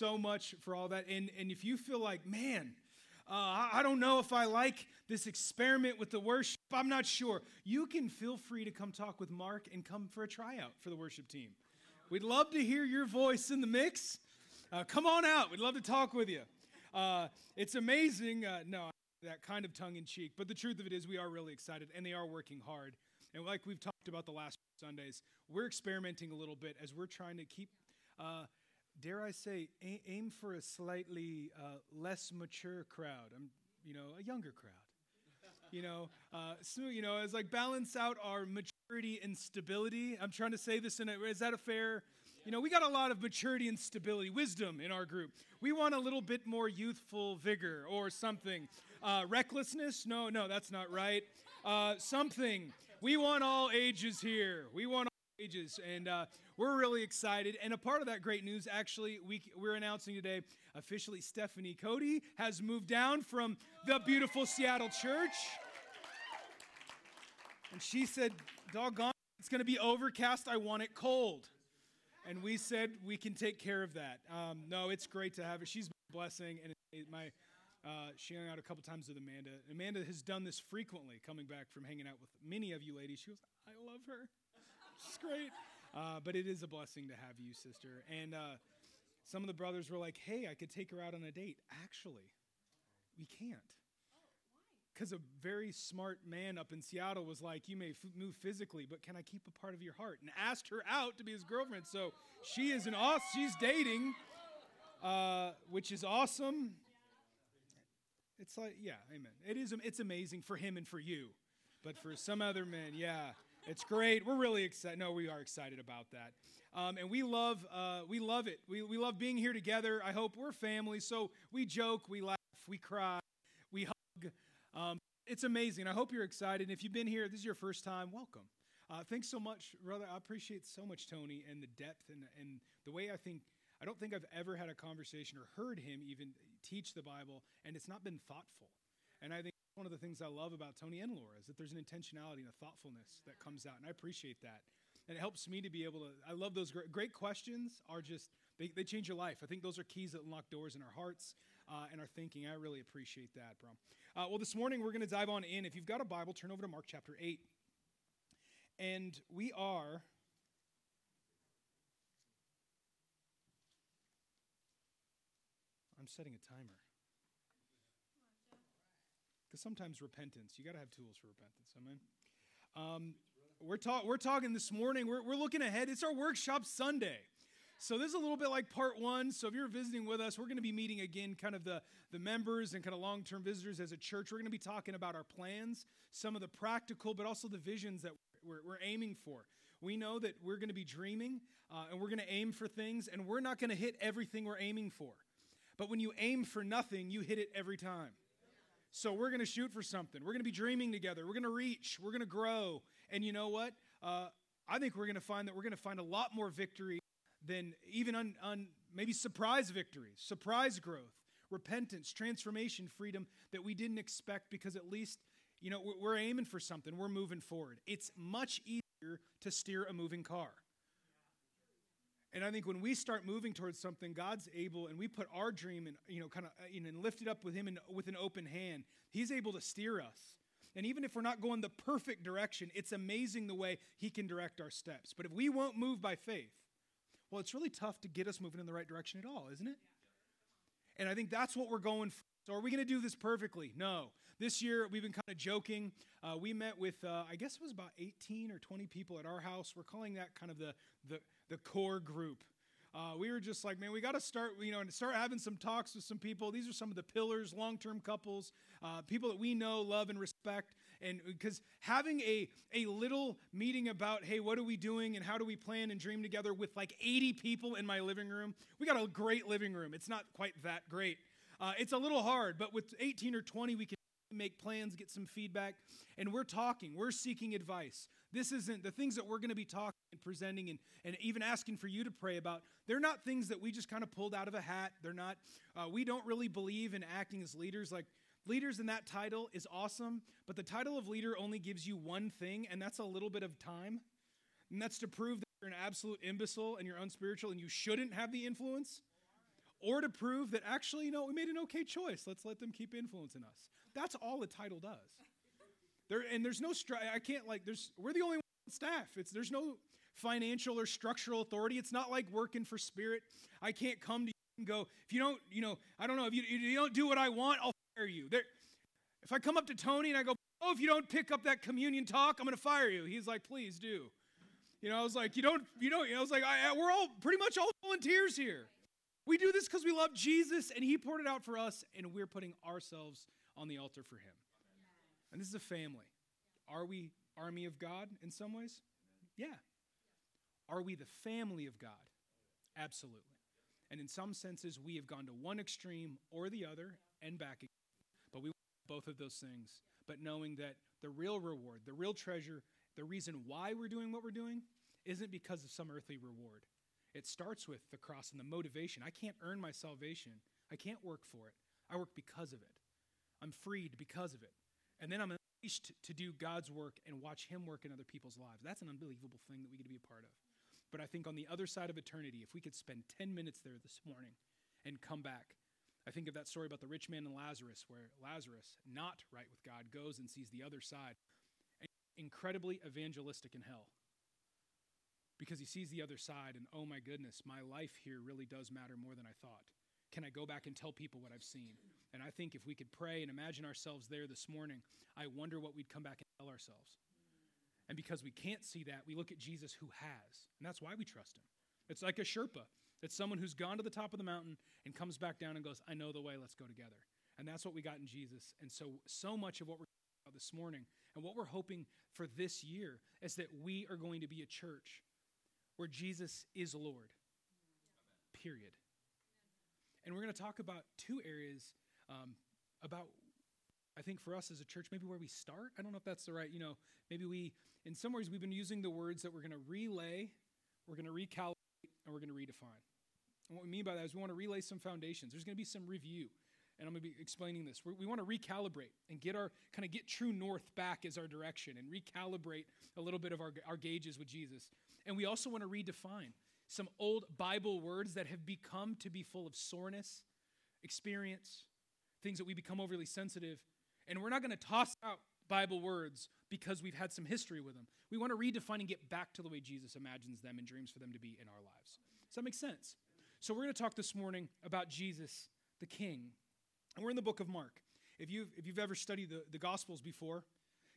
so much for all that. And, and if you feel like, man, uh, I, don't know if I like this experiment with the worship, I'm not sure, you can feel free to come talk with Mark and come for a tryout for the worship team. We'd love to hear your voice in the mix. Uh, come on out. We'd love to talk with you. Uh, it's amazing. Uh, no, that kind of tongue in cheek. But the truth of it is, we are really excited, and they are working hard. And like we've talked about the last Sundays, we're experimenting a little bit as we're trying to keep, uh, dare I say, aim for a slightly uh, less mature crowd. I'm, you know, a younger crowd. You know, uh, so you know, as like balance out our maturity and stability. I'm trying to say this in a. Is that a fair? You know, we got a lot of maturity and stability, wisdom in our group. We want a little bit more youthful vigor or something. Uh, recklessness? No, no, that's not right. Uh, something. We want all ages here. We want ages. And uh, we're really excited. And a part of that great news, actually, we, we're announcing today officially Stephanie Cody has moved down from the beautiful Seattle church. And she said, doggone, it's going to be overcast. I want it cold and we said we can take care of that. Um, no, it's great to have her. She's a blessing, and my uh, she hung out a couple times with Amanda. Amanda has done this frequently, coming back from hanging out with many of you ladies. She goes, "I love her. She's great." Uh, but it is a blessing to have you, sister. And uh, some of the brothers were like, "Hey, I could take her out on a date." Actually, we can't because a very smart man up in Seattle was like, You may f- move physically, but can I keep a part of your heart? And asked her out to be his girlfriend. So she is an awesome, she's dating, uh, which is awesome. It's like, yeah, amen. It is, it's amazing for him and for you. But for some other men, yeah, it's great. We're really excited. No, we are excited about that. Um, and we love, uh, we love it. We, we love being here together. I hope we're family. So we joke, we laugh, we cry, we hug. Um, it's amazing. I hope you're excited. And if you've been here, this is your first time, welcome. Uh, thanks so much, brother. I appreciate so much Tony and the depth and, and the way I think. I don't think I've ever had a conversation or heard him even teach the Bible, and it's not been thoughtful. And I think one of the things I love about Tony and Laura is that there's an intentionality and a thoughtfulness that comes out, and I appreciate that. And it helps me to be able to. I love those great, great questions. Are just they, they change your life. I think those are keys that unlock doors in our hearts uh, and our thinking. I really appreciate that, bro. Uh, well, this morning we're going to dive on in. If you've got a Bible, turn over to Mark chapter 8. And we are. I'm setting a timer. Because sometimes repentance, you got to have tools for repentance. Amen. Um, we're, ta- we're talking this morning, we're, we're looking ahead. It's our workshop Sunday. So this is a little bit like part one. So if you're visiting with us, we're going to be meeting again, kind of the, the members and kind of long-term visitors as a church. We're going to be talking about our plans, some of the practical, but also the visions that we're, we're aiming for. We know that we're going to be dreaming uh, and we're going to aim for things, and we're not going to hit everything we're aiming for. But when you aim for nothing, you hit it every time. So we're going to shoot for something. We're going to be dreaming together. We're going to reach. We're going to grow. And you know what? Uh, I think we're going to find that we're going to find a lot more victory than even on, on maybe surprise victories, surprise growth, repentance, transformation, freedom that we didn't expect because at least, you know, we're aiming for something. We're moving forward. It's much easier to steer a moving car. And I think when we start moving towards something, God's able, and we put our dream and you know, kind of, you know, and lift it up with Him and with an open hand. He's able to steer us. And even if we're not going the perfect direction, it's amazing the way He can direct our steps. But if we won't move by faith, well, it's really tough to get us moving in the right direction at all, isn't it? And I think that's what we're going for. So, are we going to do this perfectly? No. This year, we've been kind of joking. Uh, we met with, uh, I guess it was about 18 or 20 people at our house. We're calling that kind of the, the, the core group. Uh, we were just like, man, we got to start, you know, and start having some talks with some people. These are some of the pillars, long-term couples, uh, people that we know, love, and respect. And because having a a little meeting about, hey, what are we doing and how do we plan and dream together with like 80 people in my living room, we got a great living room. It's not quite that great. Uh, it's a little hard, but with 18 or 20, we can make plans, get some feedback, and we're talking, we're seeking advice. This isn't the things that we're going to be talking and presenting and, and even asking for you to pray about. They're not things that we just kind of pulled out of a hat. They're not, uh, we don't really believe in acting as leaders. Like, leaders in that title is awesome, but the title of leader only gives you one thing, and that's a little bit of time. And that's to prove that you're an absolute imbecile and you're unspiritual and you shouldn't have the influence. or to prove that actually, you know, we made an okay choice. Let's let them keep influencing us. That's all a title does. There, and there's no, stri- I can't like, there's, we're the only one staff. It's, there's no financial or structural authority. It's not like working for Spirit. I can't come to you and go, if you don't, you know, I don't know, if you, if you don't do what I want, I'll fire you. There, if I come up to Tony and I go, oh, if you don't pick up that communion talk, I'm going to fire you. He's like, please do. You know, I was like, you don't, you don't, you know, I was like, I, I, we're all pretty much all volunteers here. We do this because we love Jesus and he poured it out for us and we're putting ourselves on the altar for him. And this is a family. Are we army of God in some ways? Yeah. Are we the family of God? Absolutely. And in some senses, we have gone to one extreme or the other and back again. But we both of those things. But knowing that the real reward, the real treasure, the reason why we're doing what we're doing isn't because of some earthly reward. It starts with the cross and the motivation. I can't earn my salvation, I can't work for it. I work because of it. I'm freed because of it. And then I'm unleashed to do God's work and watch Him work in other people's lives. That's an unbelievable thing that we get to be a part of. But I think on the other side of eternity, if we could spend 10 minutes there this morning and come back, I think of that story about the rich man and Lazarus, where Lazarus, not right with God, goes and sees the other side. And incredibly evangelistic in hell because he sees the other side and, oh my goodness, my life here really does matter more than I thought. Can I go back and tell people what I've seen? And I think if we could pray and imagine ourselves there this morning, I wonder what we'd come back and tell ourselves. And because we can't see that, we look at Jesus who has. And that's why we trust him. It's like a Sherpa. It's someone who's gone to the top of the mountain and comes back down and goes, I know the way, let's go together. And that's what we got in Jesus. And so, so much of what we're talking about this morning and what we're hoping for this year is that we are going to be a church where Jesus is Lord. Period. And we're going to talk about two areas um, about, I think, for us as a church, maybe where we start. I don't know if that's the right, you know, maybe we, in some ways, we've been using the words that we're going to relay, we're going to recalibrate, and we're going to redefine. And what we mean by that is we want to relay some foundations. There's going to be some review. And I'm going to be explaining this. We're, we want to recalibrate and get our kind of get true north back as our direction and recalibrate a little bit of our, our gauges with Jesus. And we also want to redefine some old Bible words that have become to be full of soreness, experience, things that we become overly sensitive. And we're not going to toss out Bible words because we've had some history with them. We want to redefine and get back to the way Jesus imagines them and dreams for them to be in our lives. Does that make sense? So, we're going to talk this morning about Jesus, the King. And we're in the book of Mark. If you've, if you've ever studied the, the Gospels before,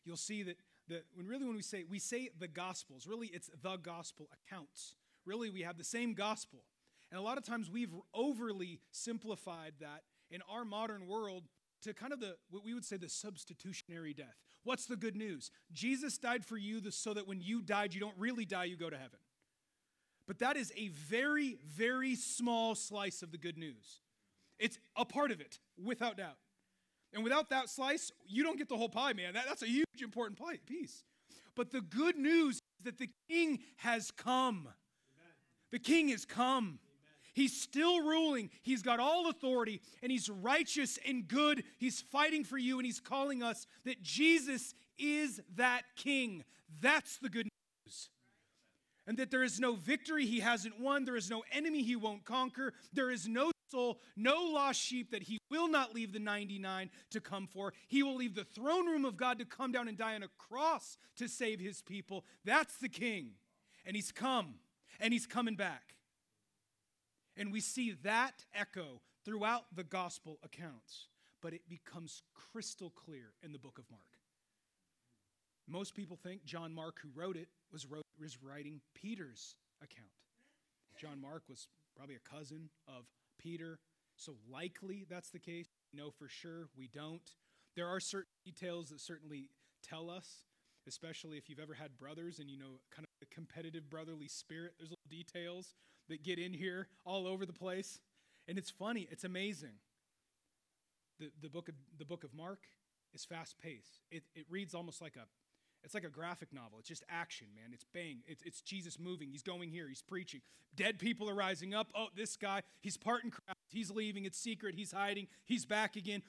you'll see that, that when really when we say we say the Gospels, really it's the gospel accounts really we have the same gospel. And a lot of times we've overly simplified that in our modern world to kind of the what we would say the substitutionary death. What's the good news? Jesus died for you so that when you died, you don't really die, you go to heaven. But that is a very, very small slice of the good news. It's a part of it, without doubt. And without that slice, you don't get the whole pie, man. That, that's a huge, important piece. But the good news is that the king has come. The king has come. He's still ruling. He's got all authority and he's righteous and good. He's fighting for you and he's calling us that Jesus is that king. That's the good news. And that there is no victory he hasn't won. There is no enemy he won't conquer. There is no soul, no lost sheep that he will not leave the 99 to come for. He will leave the throne room of God to come down and die on a cross to save his people. That's the king. And he's come and he's coming back. And we see that echo throughout the gospel accounts, but it becomes crystal clear in the book of Mark. Most people think John Mark, who wrote it, was, wrote, was writing Peter's account. John Mark was probably a cousin of Peter, so likely that's the case. No, for sure, we don't. There are certain details that certainly tell us especially if you've ever had brothers and you know kind competitive brotherly spirit. There's little details that get in here all over the place. And it's funny, it's amazing. The, the, book, of, the book of Mark is fast paced. It, it reads almost like a it's like a graphic novel. It's just action, man. It's bang. It's, it's Jesus moving. He's going here. He's preaching. Dead people are rising up. Oh, this guy, he's parting crowds. He's leaving. It's secret. He's hiding. He's back again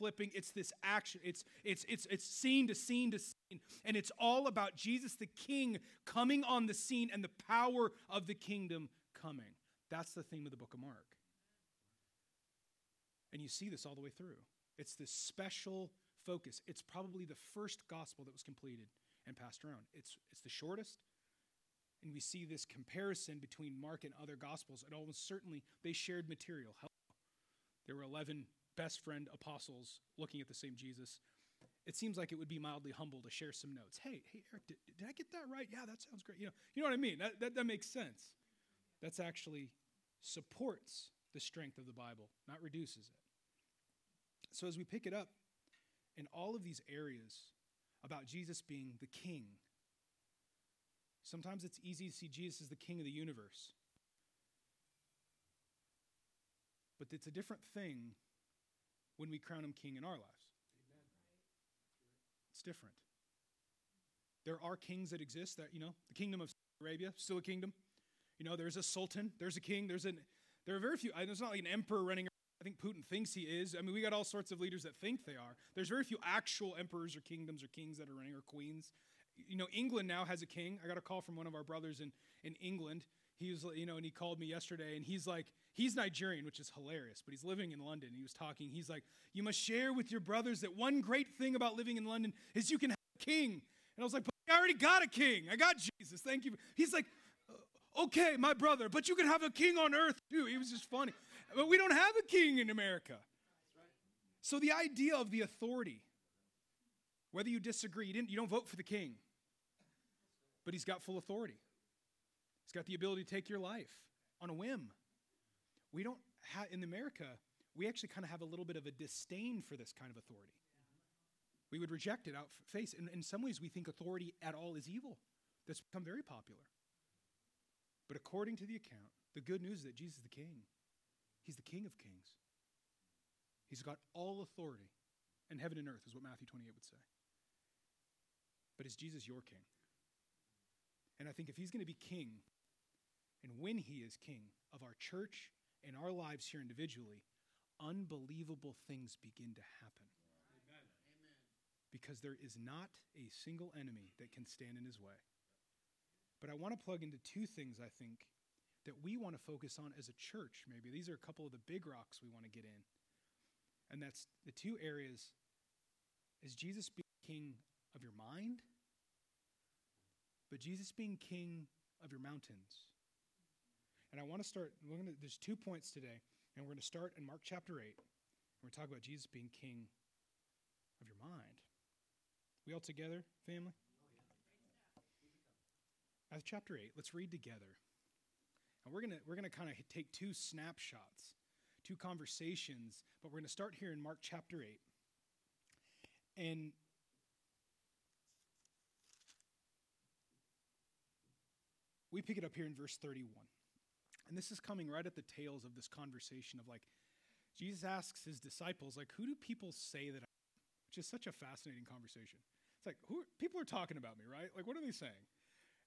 flipping. It's this action. It's it's it's it's scene to scene to scene, and it's all about Jesus the King coming on the scene and the power of the kingdom coming. That's the theme of the book of Mark. And you see this all the way through. It's this special focus. It's probably the first gospel that was completed and passed around. It's, it's the shortest, and we see this comparison between Mark and other gospels. And almost certainly they shared material. There were 11 best friend apostles looking at the same Jesus. It seems like it would be mildly humble to share some notes. Hey, hey, Eric, did, did I get that right? Yeah, that sounds great. You know, you know what I mean? That, that, that makes sense. That's actually supports the strength of the Bible, not reduces it. So as we pick it up in all of these areas about Jesus being the king, sometimes it's easy to see Jesus as the king of the universe. But it's a different thing when we crown him king in our lives. Amen. It's different. There are kings that exist that, you know, the kingdom of Arabia, still a kingdom. You know, there's a sultan, there's a king, there's an there are very few, there's not like an emperor running around. I think Putin thinks he is. I mean, we got all sorts of leaders that think they are. There's very few actual emperors or kingdoms or kings that are running or queens. You know, England now has a king. I got a call from one of our brothers in, in England. He was, you know, and he called me yesterday and he's like, he's Nigerian, which is hilarious, but he's living in London. He was talking. He's like, you must share with your brothers that one great thing about living in London is you can have a king. And I was like, I already got a king. I got Jesus. Thank you. He's like, uh, okay, my brother, but you can have a king on earth too. He was just funny. But we don't have a king in America. So the idea of the authority, whether you disagree, you, didn't, you don't vote for the king, but he's got full authority. He's got the ability to take your life on a whim. We don't have, in America, we actually kind of have a little bit of a disdain for this kind of authority. We would reject it out face. And in some ways, we think authority at all is evil. That's become very popular. But according to the account, the good news is that Jesus is the king. He's the King of Kings. He's got all authority in heaven and earth, is what Matthew 28 would say. But is Jesus your king? And I think if he's going to be king, and when he is king of our church and our lives here individually, unbelievable things begin to happen. Amen. Because there is not a single enemy that can stand in his way. But I want to plug into two things, I think, that we want to focus on as a church, maybe. These are a couple of the big rocks we want to get in. And that's the two areas is Jesus being king of your mind, but Jesus being king of your mountains. And I want to start, we're gonna, there's two points today, and we're going to start in Mark chapter 8. And we're talking about Jesus being king of your mind. We all together, family? As chapter 8, let's read together. And we're going to we're going to kind of take two snapshots, two conversations, but we're going to start here in Mark chapter 8. And we pick it up here in verse 31. And this is coming right at the tails of this conversation of like, Jesus asks his disciples, like, who do people say that I am? Which is such a fascinating conversation. It's like, who people are talking about me, right? Like, what are they saying?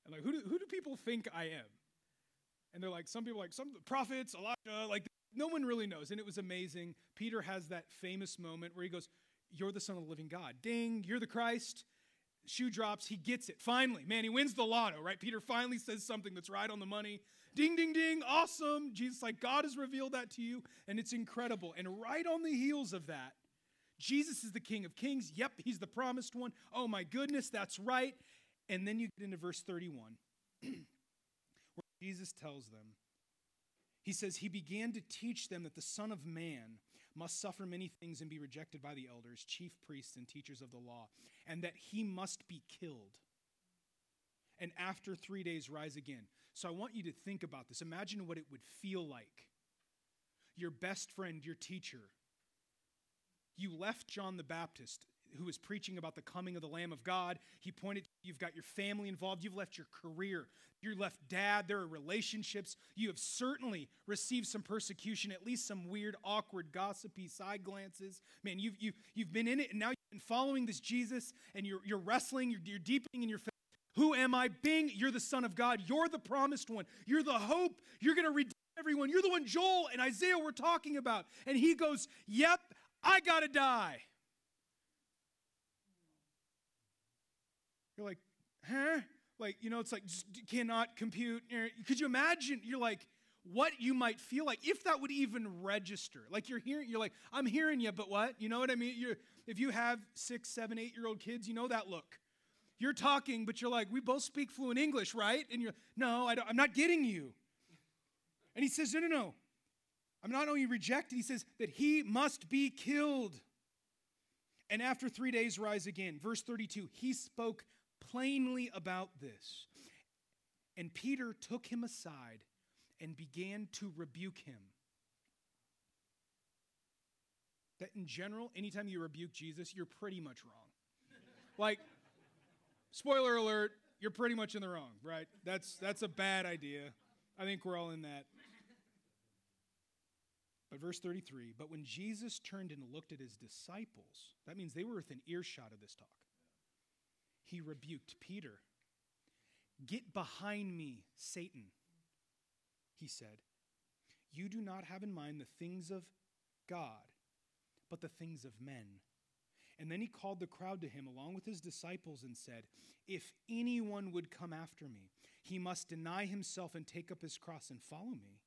And like, who do, who do people think I am? And they're like, some people like, some prophets, Elijah, like, no one really knows. And it was amazing. Peter has that famous moment where he goes, You're the Son of the living God. Ding, you're the Christ. Shoe drops, he gets it. Finally, man, he wins the lotto, right? Peter finally says something that's right on the money. Ding, ding, ding, awesome. Jesus, like, God has revealed that to you, and it's incredible. And right on the heels of that, Jesus is the King of Kings. Yep, he's the promised one. Oh my goodness, that's right. And then you get into verse 31. where Jesus tells them, He says, He began to teach them that the Son of Man must suffer many things and be rejected by the elders, chief priests, and teachers of the law, and that he must be killed. And after three days, rise again. So I want you to think about this. Imagine what it would feel like. Your best friend, your teacher, you left John the Baptist, who was preaching about the coming of the Lamb of God. He pointed, you've got your family involved, you've left your career, you left dad, there are relationships. You have certainly received some persecution, at least some weird, awkward, gossipy side glances. Man, you've, you've, you've been in it, and now you've been following this Jesus, and you're, you're wrestling, you're, you're deepening in your faith. Who am I? Being, you're the Son of God. You're the promised one. You're the hope. You're going to redeem everyone. You're the one Joel and Isaiah were talking about. And he goes, Yep, I got to die. You're like, huh? Like, you know, it's like, cannot compute. Could you imagine? You're like, what you might feel like, if that would even register. Like you're hearing, you're like, I'm hearing you, but what? You know what I mean? You're, if you have six, seven, eight year old kids, you know that look. You're talking, but you're like, we both speak fluent English, right? And you're, no, I am not getting you. And he says, no, no, no. I'm not only rejected, he says that he must be killed. And after three days, rise again. Verse 32, he spoke plainly about this. And Peter took him aside and began to rebuke him. That in general, anytime you rebuke Jesus, you're pretty much wrong. like, spoiler alert, you're pretty much in the wrong, right? That's, that's a bad idea. I think we're all in that. But verse 33 But when Jesus turned and looked at his disciples, that means they were within earshot of this talk, he rebuked Peter. Get behind me, Satan, he said. You do not have in mind the things of God, but the things of men. And then he called the crowd to him along with his disciples and said, If anyone would come after me, he must deny himself and take up his cross and follow me.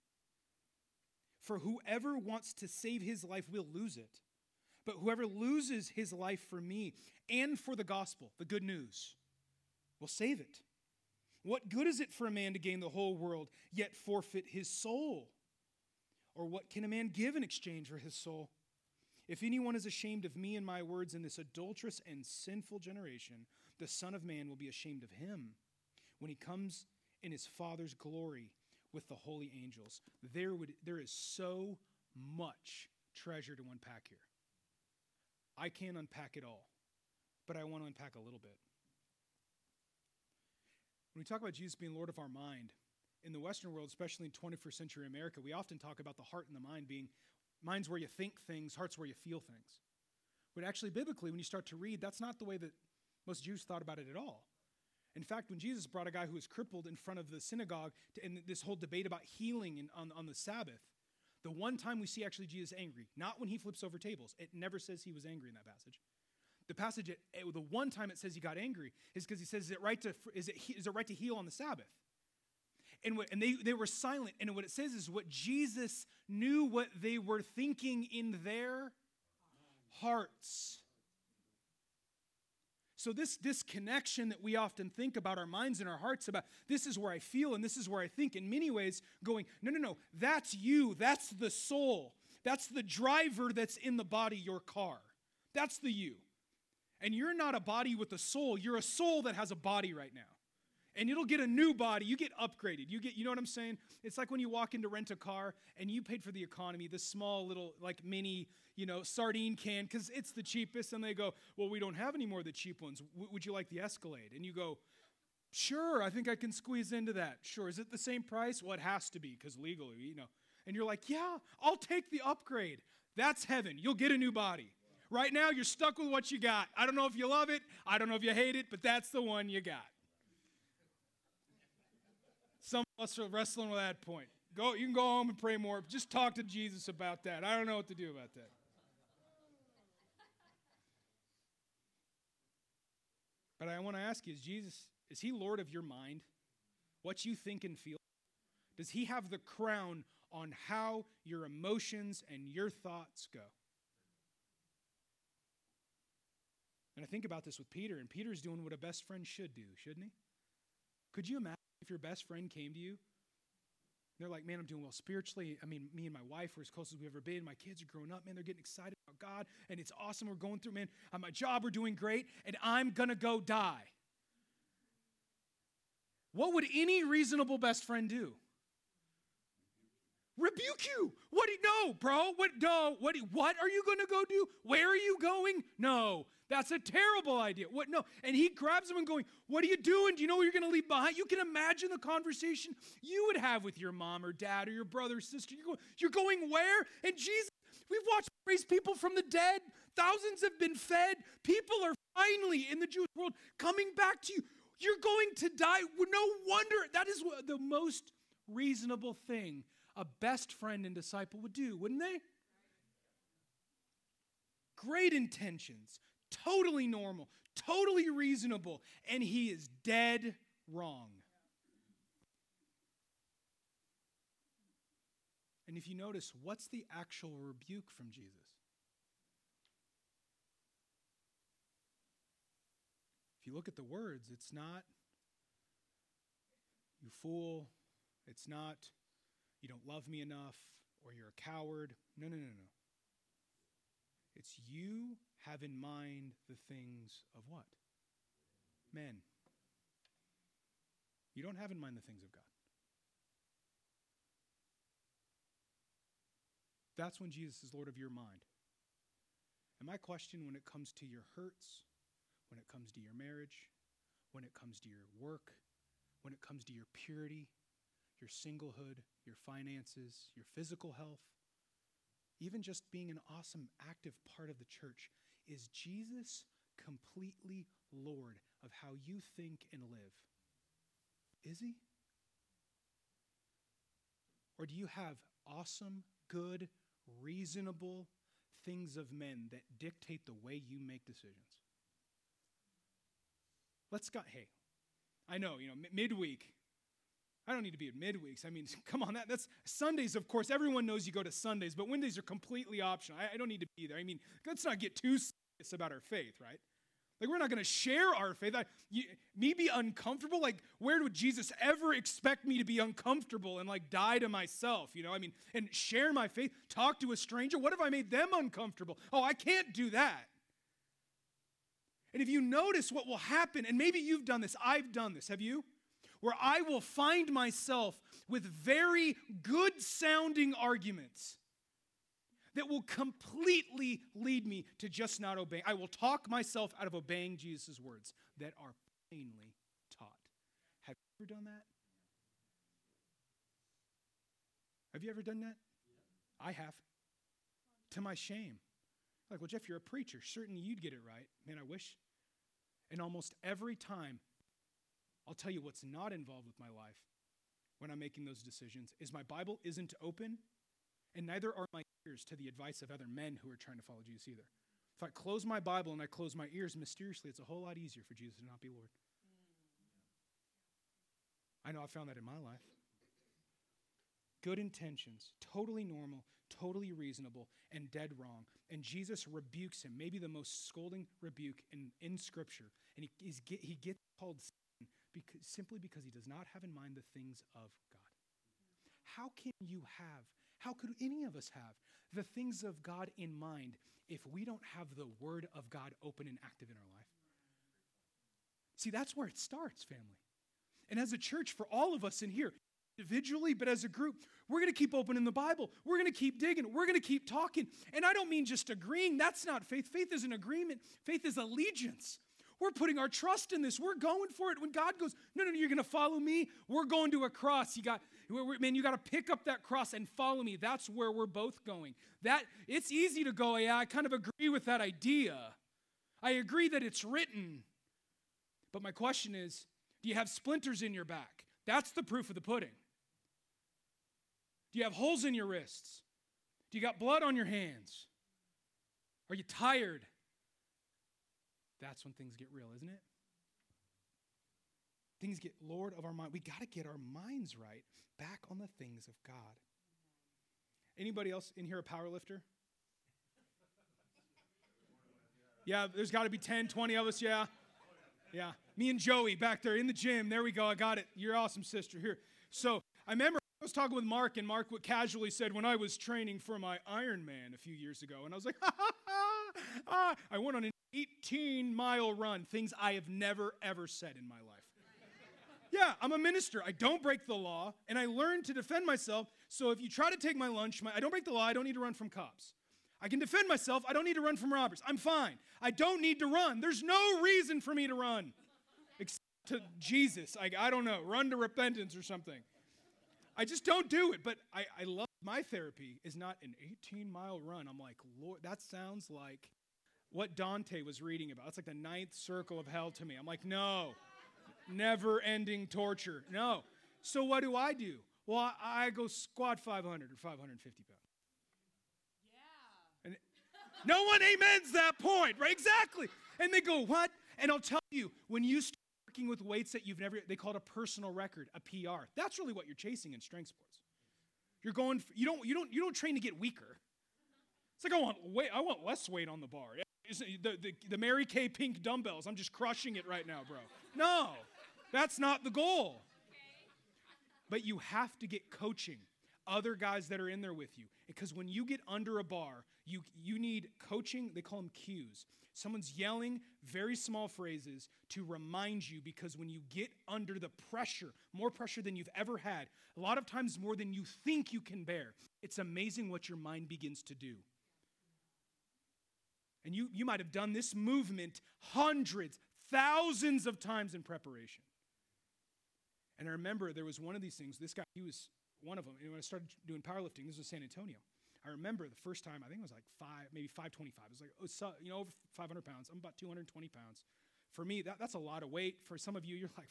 For whoever wants to save his life will lose it. But whoever loses his life for me and for the gospel, the good news, will save it. What good is it for a man to gain the whole world, yet forfeit his soul? Or what can a man give in exchange for his soul? If anyone is ashamed of me and my words in this adulterous and sinful generation, the Son of Man will be ashamed of him when he comes in his Father's glory with the holy angels. There, would, there is so much treasure to unpack here. I can't unpack it all, but I want to unpack a little bit. When we talk about Jesus being Lord of our mind, in the Western world, especially in 21st century America, we often talk about the heart and the mind being minds where you think things, hearts where you feel things. But actually, biblically, when you start to read, that's not the way that most Jews thought about it at all. In fact, when Jesus brought a guy who was crippled in front of the synagogue to, in this whole debate about healing in, on, on the Sabbath, the one time we see actually Jesus angry, not when he flips over tables, it never says he was angry in that passage. The passage, it, it, the one time it says he got angry is because he says, is it, right to, is, it, is it right to heal on the Sabbath? And, what, and they, they were silent. And what it says is what Jesus knew what they were thinking in their hearts. So, this disconnection that we often think about our minds and our hearts about this is where I feel and this is where I think, in many ways, going, no, no, no, that's you. That's the soul. That's the driver that's in the body, your car. That's the you. And you're not a body with a soul, you're a soul that has a body right now. And it'll get a new body. You get upgraded. You get, you know what I'm saying? It's like when you walk into rent a car and you paid for the economy, this small little like mini, you know, sardine can because it's the cheapest. And they go, well, we don't have any more of the cheap ones. W- would you like the Escalade? And you go, sure, I think I can squeeze into that. Sure. Is it the same price? Well, it has to be because legally, you know. And you're like, yeah, I'll take the upgrade. That's heaven. You'll get a new body. Right now, you're stuck with what you got. I don't know if you love it, I don't know if you hate it, but that's the one you got. Some of us are wrestling with that point. Go, you can go home and pray more. Just talk to Jesus about that. I don't know what to do about that. But I want to ask you is Jesus, is he Lord of your mind? What you think and feel? Does he have the crown on how your emotions and your thoughts go? And I think about this with Peter, and Peter's doing what a best friend should do, shouldn't he? Could you imagine if your best friend came to you? They're like, man, I'm doing well spiritually. I mean, me and my wife are as close as we've ever been. My kids are growing up, man. They're getting excited about God, and it's awesome. We're going through, man. On my job, we're doing great, and I'm going to go die. What would any reasonable best friend do? Rebuke you. What do you, no, bro? What no? What what are you going to go do? Where are you going? No. That's a terrible idea. What no? And he grabs him and going, "What are you doing? Do you know what you're going to leave behind?" You can imagine the conversation you would have with your mom or dad or your brother or sister. You're going, you're going where? And Jesus, we've watched raise people from the dead. Thousands have been fed. People are finally in the Jewish world coming back to you. You're going to die. No wonder. That is the most reasonable thing a best friend and disciple would do, wouldn't they? Great intentions, totally normal, totally reasonable, and he is dead wrong. And if you notice, what's the actual rebuke from Jesus? If you look at the words, it's not, you fool, it's not, you don't love me enough, or you're a coward. No, no, no, no. It's you have in mind the things of what? Men. You don't have in mind the things of God. That's when Jesus is Lord of your mind. And my question when it comes to your hurts, when it comes to your marriage, when it comes to your work, when it comes to your purity, your singlehood, your finances, your physical health, even just being an awesome, active part of the church, is Jesus completely Lord of how you think and live? Is he? Or do you have awesome, good, reasonable things of men that dictate the way you make decisions? Let's go. Hey, I know, you know, midweek, I don't need to be at midweeks. I mean, come on, that, that's Sundays, of course. Everyone knows you go to Sundays, but Wednesdays are completely optional. I, I don't need to be there. I mean, let's not get too serious about our faith, right? Like, we're not going to share our faith. I, you, me be uncomfortable? Like, where would Jesus ever expect me to be uncomfortable and, like, die to myself? You know, I mean, and share my faith, talk to a stranger? What if I made them uncomfortable? Oh, I can't do that. And if you notice what will happen, and maybe you've done this, I've done this, have you? Where I will find myself with very good sounding arguments that will completely lead me to just not obeying. I will talk myself out of obeying Jesus' words that are plainly taught. Have you ever done that? Have you ever done that? I have. To my shame. Like, well, Jeff, you're a preacher. Certainly you'd get it right. Man, I wish. And almost every time I'll tell you what's not involved with my life when I'm making those decisions is my Bible isn't open, and neither are my ears to the advice of other men who are trying to follow Jesus either. If I close my Bible and I close my ears, mysteriously, it's a whole lot easier for Jesus to not be Lord. I know I found that in my life. Good intentions, totally normal, totally reasonable, and dead wrong. And Jesus rebukes him, maybe the most scolding rebuke in, in Scripture. And he, he gets called because, simply because he does not have in mind the things of God. How can you have, how could any of us have the things of God in mind if we don't have the Word of God open and active in our life? See, that's where it starts, family. And as a church, for all of us in here, individually, but as a group, we're going to keep opening the Bible. We're going to keep digging. We're going to keep talking. And I don't mean just agreeing. That's not faith. Faith is an agreement, faith is allegiance. We're putting our trust in this. We're going for it. When God goes, no, no, no you're going to follow me. We're going to a cross. You got, man, you got to pick up that cross and follow me. That's where we're both going. That it's easy to go, yeah, I kind of agree with that idea. I agree that it's written. But my question is, do you have splinters in your back? That's the proof of the pudding. Do you have holes in your wrists? Do you got blood on your hands? Are you tired? That's when things get real, isn't it? Things get Lord of our mind. We got to get our minds right back on the things of God. Anybody else in here a power lifter? Yeah, there's got to be 10, 20 of us, yeah. Yeah. Me and Joey back there in the gym. There we go. I got it. You're awesome, sister. Here. So I remember was talking with Mark, and Mark casually said, when I was training for my Ironman a few years ago, and I was like, ha ha ha, ah. I went on an 18 mile run, things I have never, ever said in my life. yeah, I'm a minister. I don't break the law, and I learn to defend myself. So if you try to take my lunch, my, I don't break the law, I don't need to run from cops. I can defend myself, I don't need to run from robbers. I'm fine. I don't need to run. There's no reason for me to run except to Jesus. I, I don't know, run to repentance or something. I just don't do it. But I, I love my therapy is not an 18 mile run. I'm like, Lord, that sounds like what Dante was reading about. It's like the ninth circle of hell to me. I'm like, no, never ending torture. No. So what do I do? Well, I, I go squat 500 or 550 pounds. Yeah. And no one amens that point, right? Exactly. And they go, what? And I'll tell you, when you start working with weights that you've never, they call it a personal record, a PR. That's really what you're chasing in strength sports. You're going, you don't, you don't, you don't train to get weaker. It's like I want weight, I want less weight on the bar. Uh, the, the, the Mary Kay pink dumbbells, I'm just crushing it right now, bro. No, that's not the goal. But you have to get coaching, other guys that are in there with you. Because when you get under a bar, you, you need coaching, they call them cues. Someone's yelling very small phrases to remind you because when you get under the pressure, more pressure than you've ever had, a lot of times more than you think you can bear, it's amazing what your mind begins to do. And you, you might have done this movement hundreds, thousands of times in preparation. And I remember there was one of these things, this guy, he was one of them. And when I started doing powerlifting, this was San Antonio. I remember the first time, I think it was like five, maybe 525. It was like, oh, you know, over 500 pounds. I'm about 220 pounds. For me, that, that's a lot of weight. For some of you, you're like,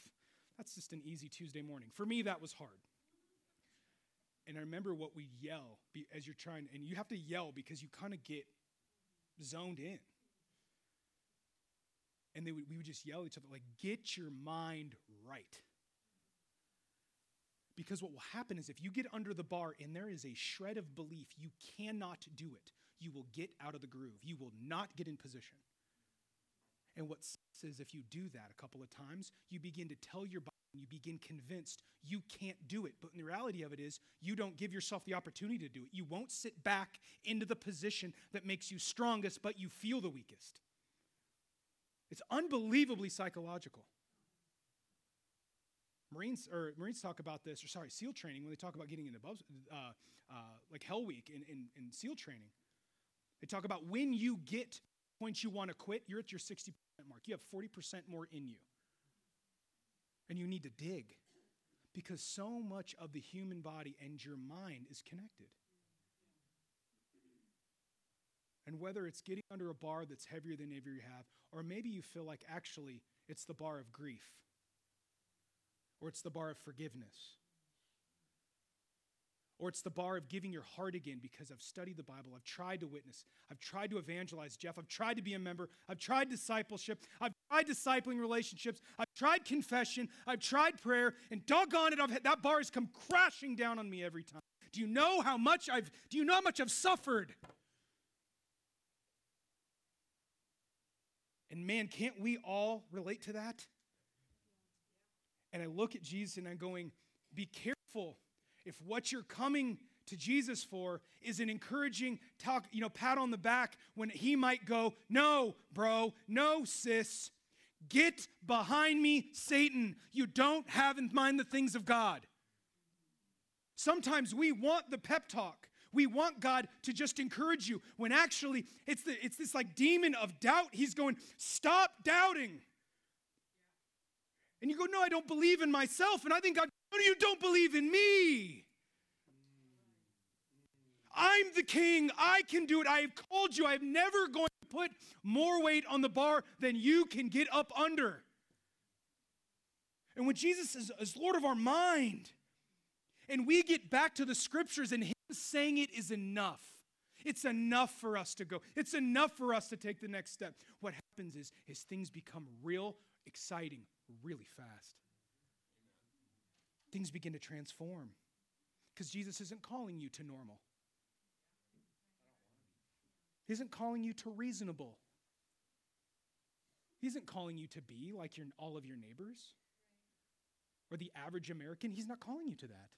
that's just an easy Tuesday morning. For me, that was hard. And I remember what we yell as you're trying, and you have to yell because you kind of get zoned in. And they would, we would just yell at each other, like, get your mind right. Because what will happen is if you get under the bar and there is a shred of belief you cannot do it, you will get out of the groove. You will not get in position. And what says if you do that a couple of times, you begin to tell your body, you begin convinced you can't do it. But the reality of it is, you don't give yourself the opportunity to do it. You won't sit back into the position that makes you strongest, but you feel the weakest. It's unbelievably psychological. Marines or Marines talk about this, or sorry, SEAL training when they talk about getting into above, uh, uh, like Hell Week in, in, in SEAL training. They talk about when you get points you want to quit, you're at your 60% mark. You have 40% more in you. And you need to dig because so much of the human body and your mind is connected. And whether it's getting under a bar that's heavier than ever you have, or maybe you feel like actually it's the bar of grief or it's the bar of forgiveness. Or it's the bar of giving your heart again because I've studied the Bible. I've tried to witness. I've tried to evangelize Jeff. I've tried to be a member. I've tried discipleship. I've tried discipling relationships. I've tried confession. I've tried prayer. And doggone it, I've, that bar has come crashing down on me every time. Do you know how much I've, do you know how much I've suffered? And man, can't we all relate to that? And I look at Jesus and I'm going, be careful if what you're coming to Jesus for is an encouraging talk, you know, pat on the back when he might go, no, bro, no, sis. Get behind me, Satan. You don't have in mind the things of God. Sometimes we want the pep talk. We want God to just encourage you when actually it's, the, it's this like demon of doubt. He's going, stop doubting. And you go, No, I don't believe in myself. And I think God, No, you don't believe in me. I'm the king. I can do it. I have called you. I am never going to put more weight on the bar than you can get up under. And when Jesus is, is Lord of our mind, and we get back to the scriptures and Him saying it is enough. It's enough for us to go. It's enough for us to take the next step. What happens is, is things become real exciting, really fast. Things begin to transform because Jesus isn't calling you to normal. He isn't calling you to reasonable. He isn't calling you to be like your, all of your neighbors or the average American. He's not calling you to that.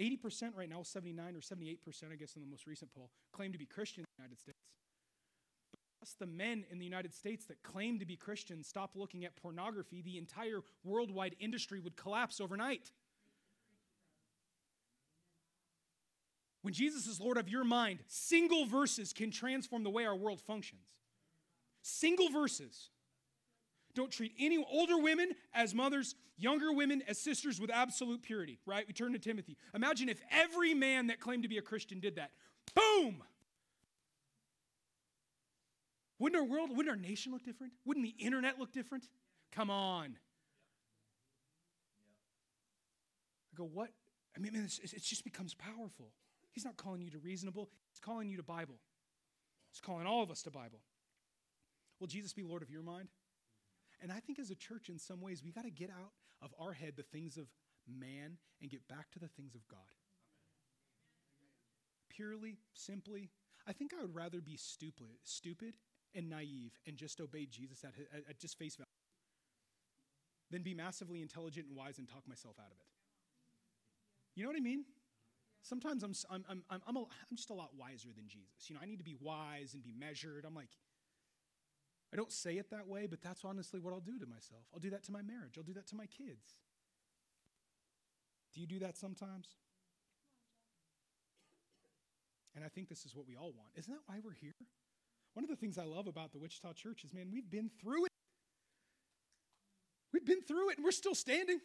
80% right now, 79 or 78%, I guess, in the most recent poll, claim to be Christian in the United States the men in the United States that claim to be Christians stop looking at pornography, the entire worldwide industry would collapse overnight. When Jesus is Lord of your mind, single verses can transform the way our world functions. Single verses. Don't treat any older women as mothers, younger women as sisters with absolute purity, right? We turn to Timothy. Imagine if every man that claimed to be a Christian did that. Boom! Wouldn't our world, wouldn't our nation look different? Wouldn't the internet look different? Come on. I go, what? I mean, man, it just becomes powerful. He's not calling you to reasonable, he's calling you to Bible. He's calling all of us to Bible. Will Jesus be Lord of your mind? And I think as a church, in some ways, we got to get out of our head the things of man and get back to the things of God. purely, simply, I think I would rather be stupid, stupid and naive and just obey Jesus at, at, just face value than be massively intelligent and wise and talk myself out of it. You know what I mean? Sometimes I'm, I'm, I'm, I'm, I'm, a, I'm just a lot wiser than Jesus. You know, I need to be wise and be measured. I'm like, I don't say it that way, but that's honestly what I'll do to myself. I'll do that to my marriage. I'll do that to my kids. Do you do that sometimes? And I think this is what we all want. Isn't that why we're here? One of the things I love about the Wichita church is, man, we've been through it. We've been through it and we're still standing.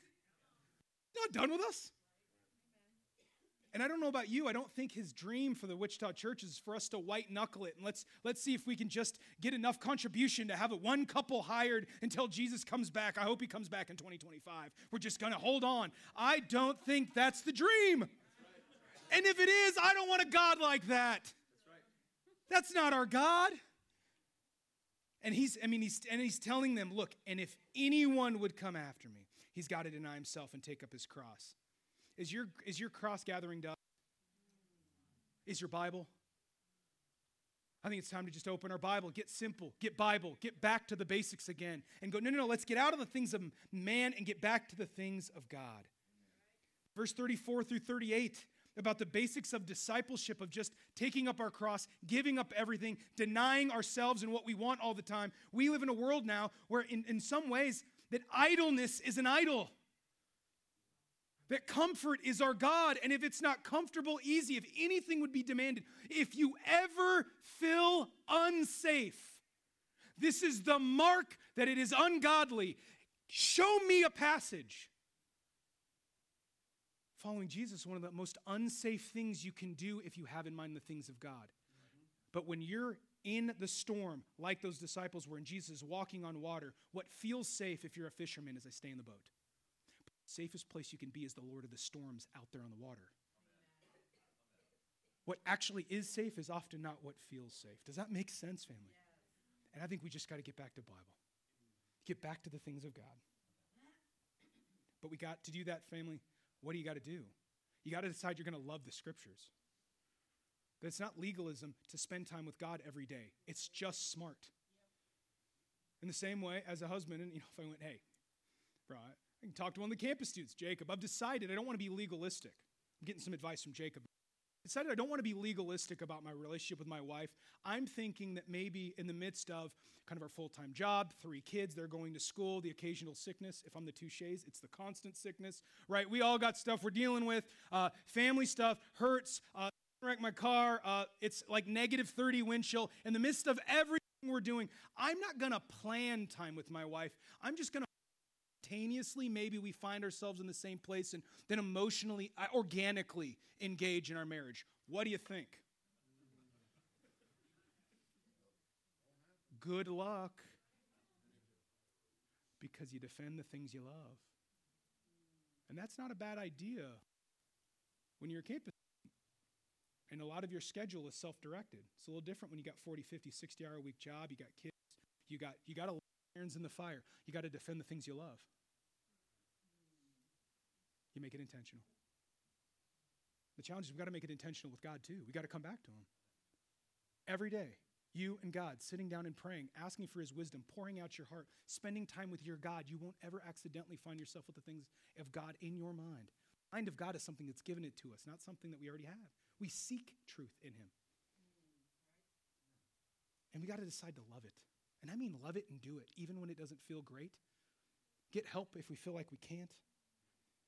Not done with us. And I don't know about you, I don't think his dream for the Wichita church is for us to white knuckle it and let's let's see if we can just get enough contribution to have it one couple hired until Jesus comes back. I hope he comes back in 2025. We're just going to hold on. I don't think that's the dream. And if it is, I don't want a God like that. That's not our God. And he's, I mean, he's, and he's telling them, look, and if anyone would come after me, he's got to deny himself and take up his cross. Is your, is your cross gathering done? Is your Bible? I think it's time to just open our Bible, get simple, get Bible, get back to the basics again, and go, no, no, no, let's get out of the things of man and get back to the things of God. Verse 34 through 38 about the basics of discipleship, of just taking up our cross, giving up everything, denying ourselves and what we want all the time. We live in a world now where, in, in some ways, that idleness is an idol. That comfort is our God. And if it's not comfortable, easy, if anything would be demanded, if you ever feel unsafe, this is the mark that it is ungodly. Show me a passage. Following Jesus is one of the most unsafe things you can do if you have in mind the things of God. But when you're in the storm, like those disciples were, and Jesus walking on water, what feels safe if you're a fisherman is I stay in the boat safest place you can be is the Lord of the storms out there on the water. What actually is safe is often not what feels safe. Does that make sense, family? And I think we just got to get back to Bible. Get back to the things of God. But we got to do that, family. What do you got to do? You got to decide you're going to love the scriptures. But it's not legalism to spend time with God every day. It's just smart. In the same way, as a husband, and you know, if I went, hey, bro, I can talk to one of the campus students, Jacob. I've decided I don't want to be legalistic. I'm getting some advice from Jacob. Decided I don't want to be legalistic about my relationship with my wife. I'm thinking that maybe in the midst of kind of our full time job, three kids, they're going to school, the occasional sickness. If I'm the touches, it's the constant sickness, right? We all got stuff we're dealing with. Uh, family stuff hurts. Uh, wreck my car. Uh, it's like negative 30 wind chill. In the midst of everything we're doing, I'm not going to plan time with my wife. I'm just going to spontaneously, maybe we find ourselves in the same place and then emotionally, uh, organically engage in our marriage. What do you think? Good luck. Because you defend the things you love. And that's not a bad idea when you're a campus. And a lot of your schedule is self directed. It's a little different when you got 40, 50, 60 hour a week job, you got kids, you got, you got a irons in the fire. You got to defend the things you love. You make it intentional. The challenge is we've got to make it intentional with God too. We've got to come back to Him. Every day, you and God sitting down and praying, asking for His wisdom, pouring out your heart, spending time with your God. You won't ever accidentally find yourself with the things of God in your mind. The mind of God is something that's given it to us, not something that we already have. We seek truth in Him. And we got to decide to love it. And I mean love it and do it, even when it doesn't feel great. Get help if we feel like we can't.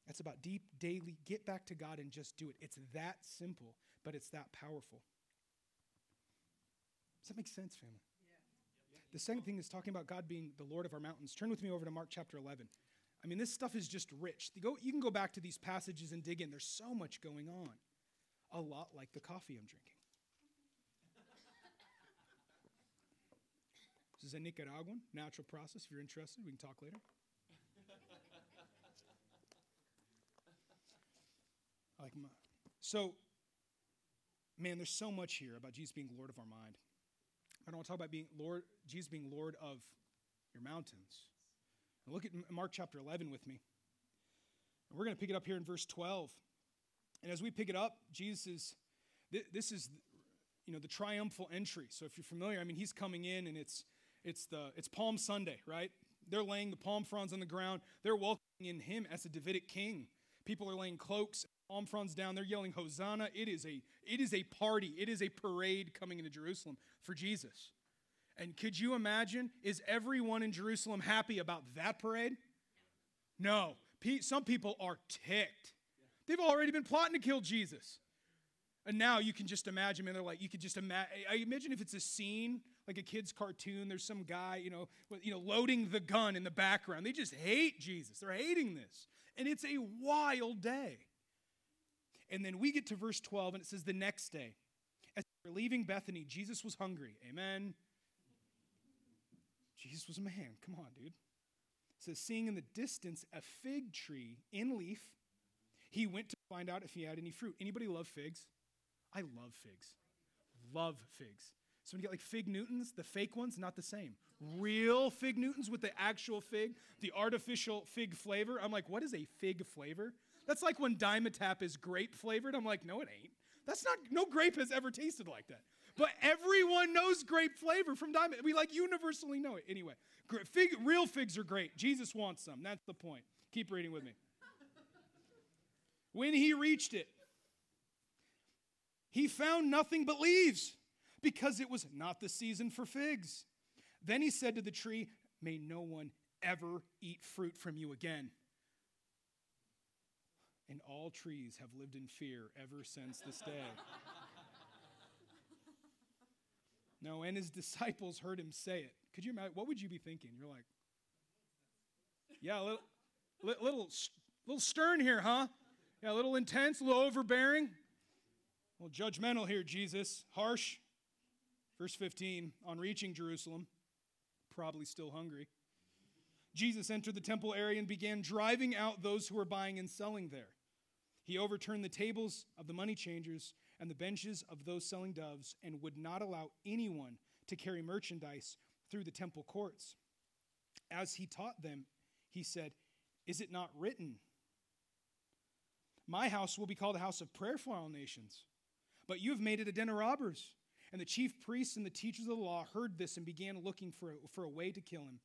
That's about deep, daily, get back to God and just do it. It's that simple, but it's that powerful. Does that make sense, family? Yeah. The second thing is talking about God being the Lord of our mountains. Turn with me over to Mark chapter 11. I mean, this stuff is just rich. You, go, you can go back to these passages and dig in. There's so much going on. A lot like the coffee I'm drinking. This is a Nicaraguan natural process. If you're interested, we can talk later. Like my, so, man, there's so much here about Jesus being Lord of our mind. I don't want to talk about being Lord, Jesus being Lord of your mountains. Now look at Mark chapter 11 with me. And we're going to pick it up here in verse 12. And as we pick it up, Jesus is This is, you know, the triumphal entry. So if you're familiar, I mean, he's coming in and it's it's the it's Palm Sunday, right? They're laying the palm fronds on the ground. They're welcoming him as a Davidic king. People are laying cloaks, palm fronds down. They're yelling Hosanna. It is a it is a party. It is a parade coming into Jerusalem for Jesus. And could you imagine? Is everyone in Jerusalem happy about that parade? No. Some people are ticked. They've already been plotting to kill Jesus. And now you can just imagine, man, they're like, you could just imagine, I imagine if it's a scene, like a kid's cartoon, there's some guy, you know, you know, loading the gun in the background. They just hate Jesus. They're hating this. And it's a wild day. And then we get to verse 12, and it says, the next day, as they were leaving Bethany, Jesus was hungry. Amen. Jesus was a man. Come on, dude. It says, seeing in the distance a fig tree in leaf, he went to find out if he had any fruit. Anybody love figs? I love figs. Love figs. So when you get like fig Newtons, the fake ones, not the same. Real fig Newtons with the actual fig, the artificial fig flavor. I'm like, what is a fig flavor? That's like when Dimetapp is grape flavored. I'm like, no, it ain't. That's not, no grape has ever tasted like that. But everyone knows grape flavor from Dimetapp. We like universally know it. Anyway, fig, real figs are great. Jesus wants some. That's the point. Keep reading with me. When he reached it, he found nothing but leaves because it was not the season for figs. Then he said to the tree, May no one ever eat fruit from you again. And all trees have lived in fear ever since this day. no, and his disciples heard him say it. Could you imagine? What would you be thinking? You're like, yeah, a little, little, little stern here, huh? Yeah, a little intense, a little overbearing. Well, judgmental here, Jesus. Harsh. Verse 15 On reaching Jerusalem, probably still hungry, Jesus entered the temple area and began driving out those who were buying and selling there. He overturned the tables of the money changers and the benches of those selling doves and would not allow anyone to carry merchandise through the temple courts. As he taught them, he said, Is it not written? My house will be called a house of prayer for all nations, but you have made it a den of robbers. And the chief priests and the teachers of the law heard this and began looking for a, for a way to kill him.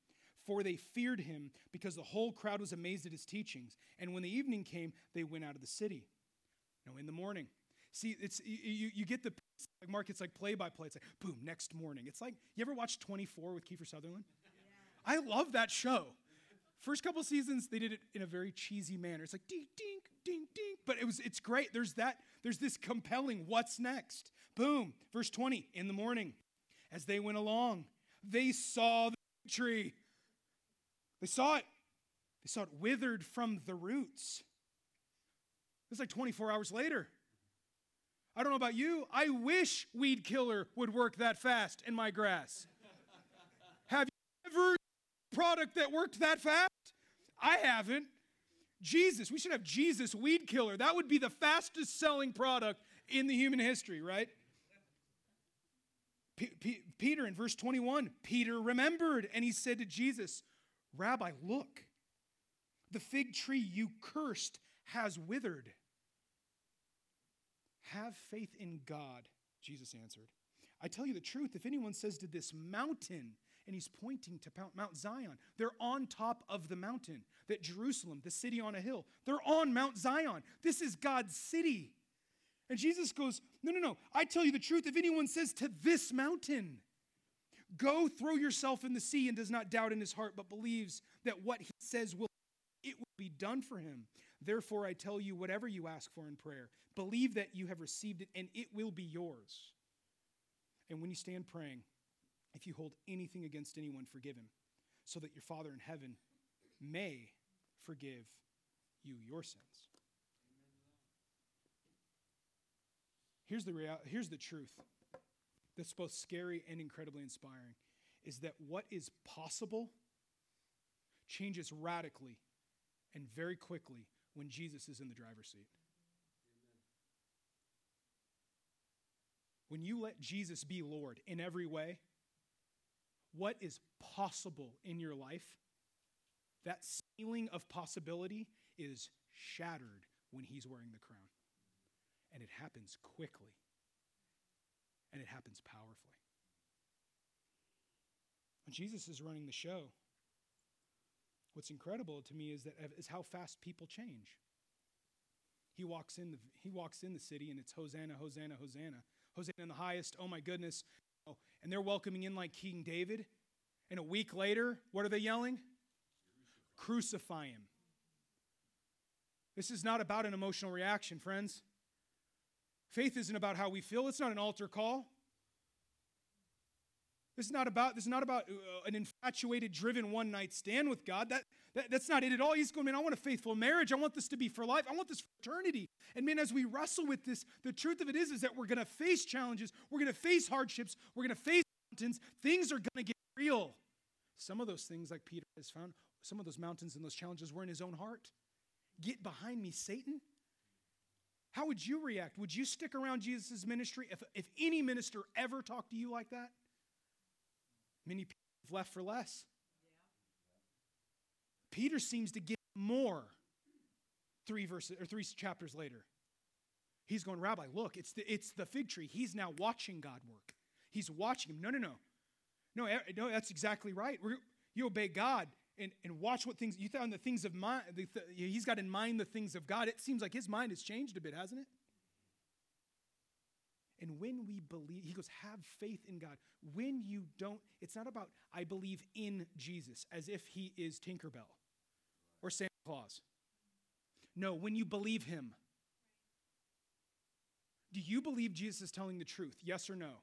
For they feared him because the whole crowd was amazed at his teachings. And when the evening came, they went out of the city. Now, in the morning, see, it's you, you get the like Mark. It's like play by play. It's like boom, next morning. It's like you ever watch 24 with Kiefer Sutherland? Yeah. I love that show. First couple seasons, they did it in a very cheesy manner. It's like ding, ding, ding, ding. But it was it's great. There's that, there's this compelling what's next. Boom. Verse 20. In the morning, as they went along, they saw the tree. They saw it. They saw it withered from the roots. It's like 24 hours later. I don't know about you. I wish weed killer would work that fast in my grass. Have you ever product that worked that fast? I haven't. Jesus, we should have Jesus weed killer. That would be the fastest selling product in the human history, right? P- P- Peter in verse 21, Peter remembered and he said to Jesus, Rabbi, look, the fig tree you cursed has withered. Have faith in God, Jesus answered. I tell you the truth, if anyone says to this mountain, and he's pointing to Mount Zion. They're on top of the mountain. That Jerusalem, the city on a hill, they're on Mount Zion. This is God's city. And Jesus goes, No, no, no. I tell you the truth. If anyone says to this mountain, Go throw yourself in the sea, and does not doubt in his heart, but believes that what he says will it will be done for him. Therefore, I tell you, whatever you ask for in prayer, believe that you have received it, and it will be yours. And when you stand praying, if you hold anything against anyone, forgive him, so that your Father in heaven may forgive you your sins. Here's the, real, here's the truth that's both scary and incredibly inspiring is that what is possible changes radically and very quickly when Jesus is in the driver's seat. When you let Jesus be Lord in every way, what is possible in your life, that ceiling of possibility is shattered when he's wearing the crown. And it happens quickly. and it happens powerfully. When Jesus is running the show, what's incredible to me is that is how fast people change. He walks in the he walks in the city and it's Hosanna, Hosanna, Hosanna. Hosanna in the highest. Oh my goodness. Oh, and they're welcoming in like King David. And a week later, what are they yelling? Crucify him. This is not about an emotional reaction, friends. Faith isn't about how we feel. It's not an altar call. This is not about, this is not about uh, an infatuated, driven one night stand with God. That, that, that's not it at all. He's going, man, I want a faithful marriage. I want this to be for life. I want this for eternity. And man, as we wrestle with this, the truth of it is, is that we're going to face challenges. We're going to face hardships. We're going to face mountains. Things are going to get real. Some of those things, like Peter has found, some of those mountains and those challenges were in his own heart. Get behind me, Satan. How would you react? Would you stick around Jesus' ministry if, if any minister ever talked to you like that? Many people have left for less. Peter seems to get more three verses or three chapters later. He's going, Rabbi, look, it's the, it's the fig tree. He's now watching God work. He's watching him. No, no, no. No, no that's exactly right. You obey God and, and watch what things, you found the things of mind, the, the, he's got in mind the things of God. It seems like his mind has changed a bit, hasn't it? And when we believe, he goes, have faith in God. When you don't, it's not about, I believe in Jesus as if he is Tinkerbell or Santa Claus. No, when you believe him. Do you believe Jesus is telling the truth? Yes or no?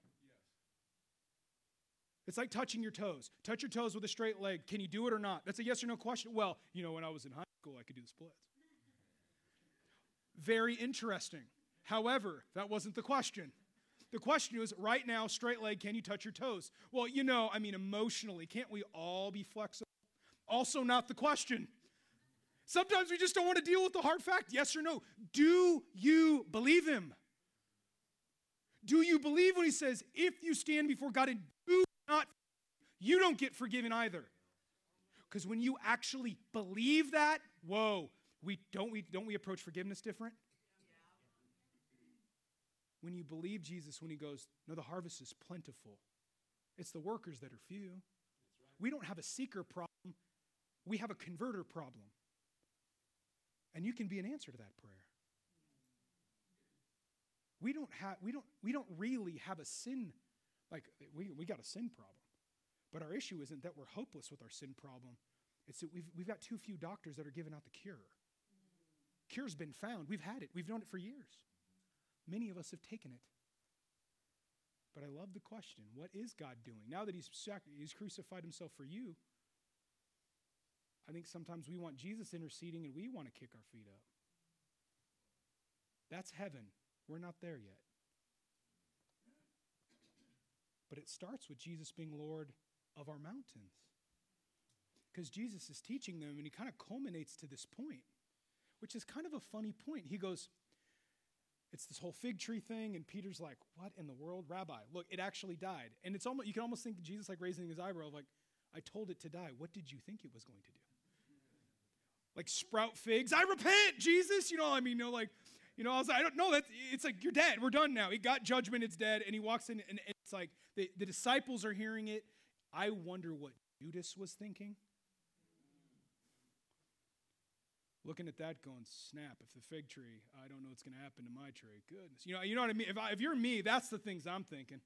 It's like touching your toes. Touch your toes with a straight leg. Can you do it or not? That's a yes or no question. Well, you know, when I was in high school, I could do the splits. Very interesting. However, that wasn't the question. The question is right now, straight leg, can you touch your toes? Well, you know, I mean, emotionally, can't we all be flexible? Also, not the question. Sometimes we just don't want to deal with the hard fact yes or no. Do you believe him? Do you believe when he says, if you stand before God and not, you don't get forgiven either? Because when you actually believe that, whoa, we don't we don't we approach forgiveness different? when you believe Jesus when he goes, No, the harvest is plentiful. It's the workers that are few. We don't have a seeker problem, we have a converter problem. And you can be an answer to that prayer. We don't have we don't we don't really have a sin like we, we got a sin problem. But our issue isn't that we're hopeless with our sin problem. It's that we've, we've got too few doctors that are giving out the cure. Cure's been found. We've had it. We've known it for years. Many of us have taken it. But I love the question what is God doing? Now that he's, sac- he's crucified himself for you, I think sometimes we want Jesus interceding and we want to kick our feet up. That's heaven. We're not there yet. But it starts with Jesus being Lord of our mountains. Because Jesus is teaching them, and he kind of culminates to this point, which is kind of a funny point. He goes, it's this whole fig tree thing, and Peter's like, "What in the world, Rabbi? Look, it actually died." And it's almost you can almost think Jesus like raising his eyebrow, like, "I told it to die. What did you think it was going to do? Like sprout figs? I repent, Jesus. You know, I mean, you know, like, you know, I was like, I don't know. That it's like you're dead. We're done now. He got judgment. It's dead. And he walks in, and it's like the, the disciples are hearing it. I wonder what Judas was thinking. looking at that going, snap, if the fig tree, I don't know what's going to happen to my tree. Goodness. You know, you know what I mean? If, I, if you're me, that's the things I'm thinking.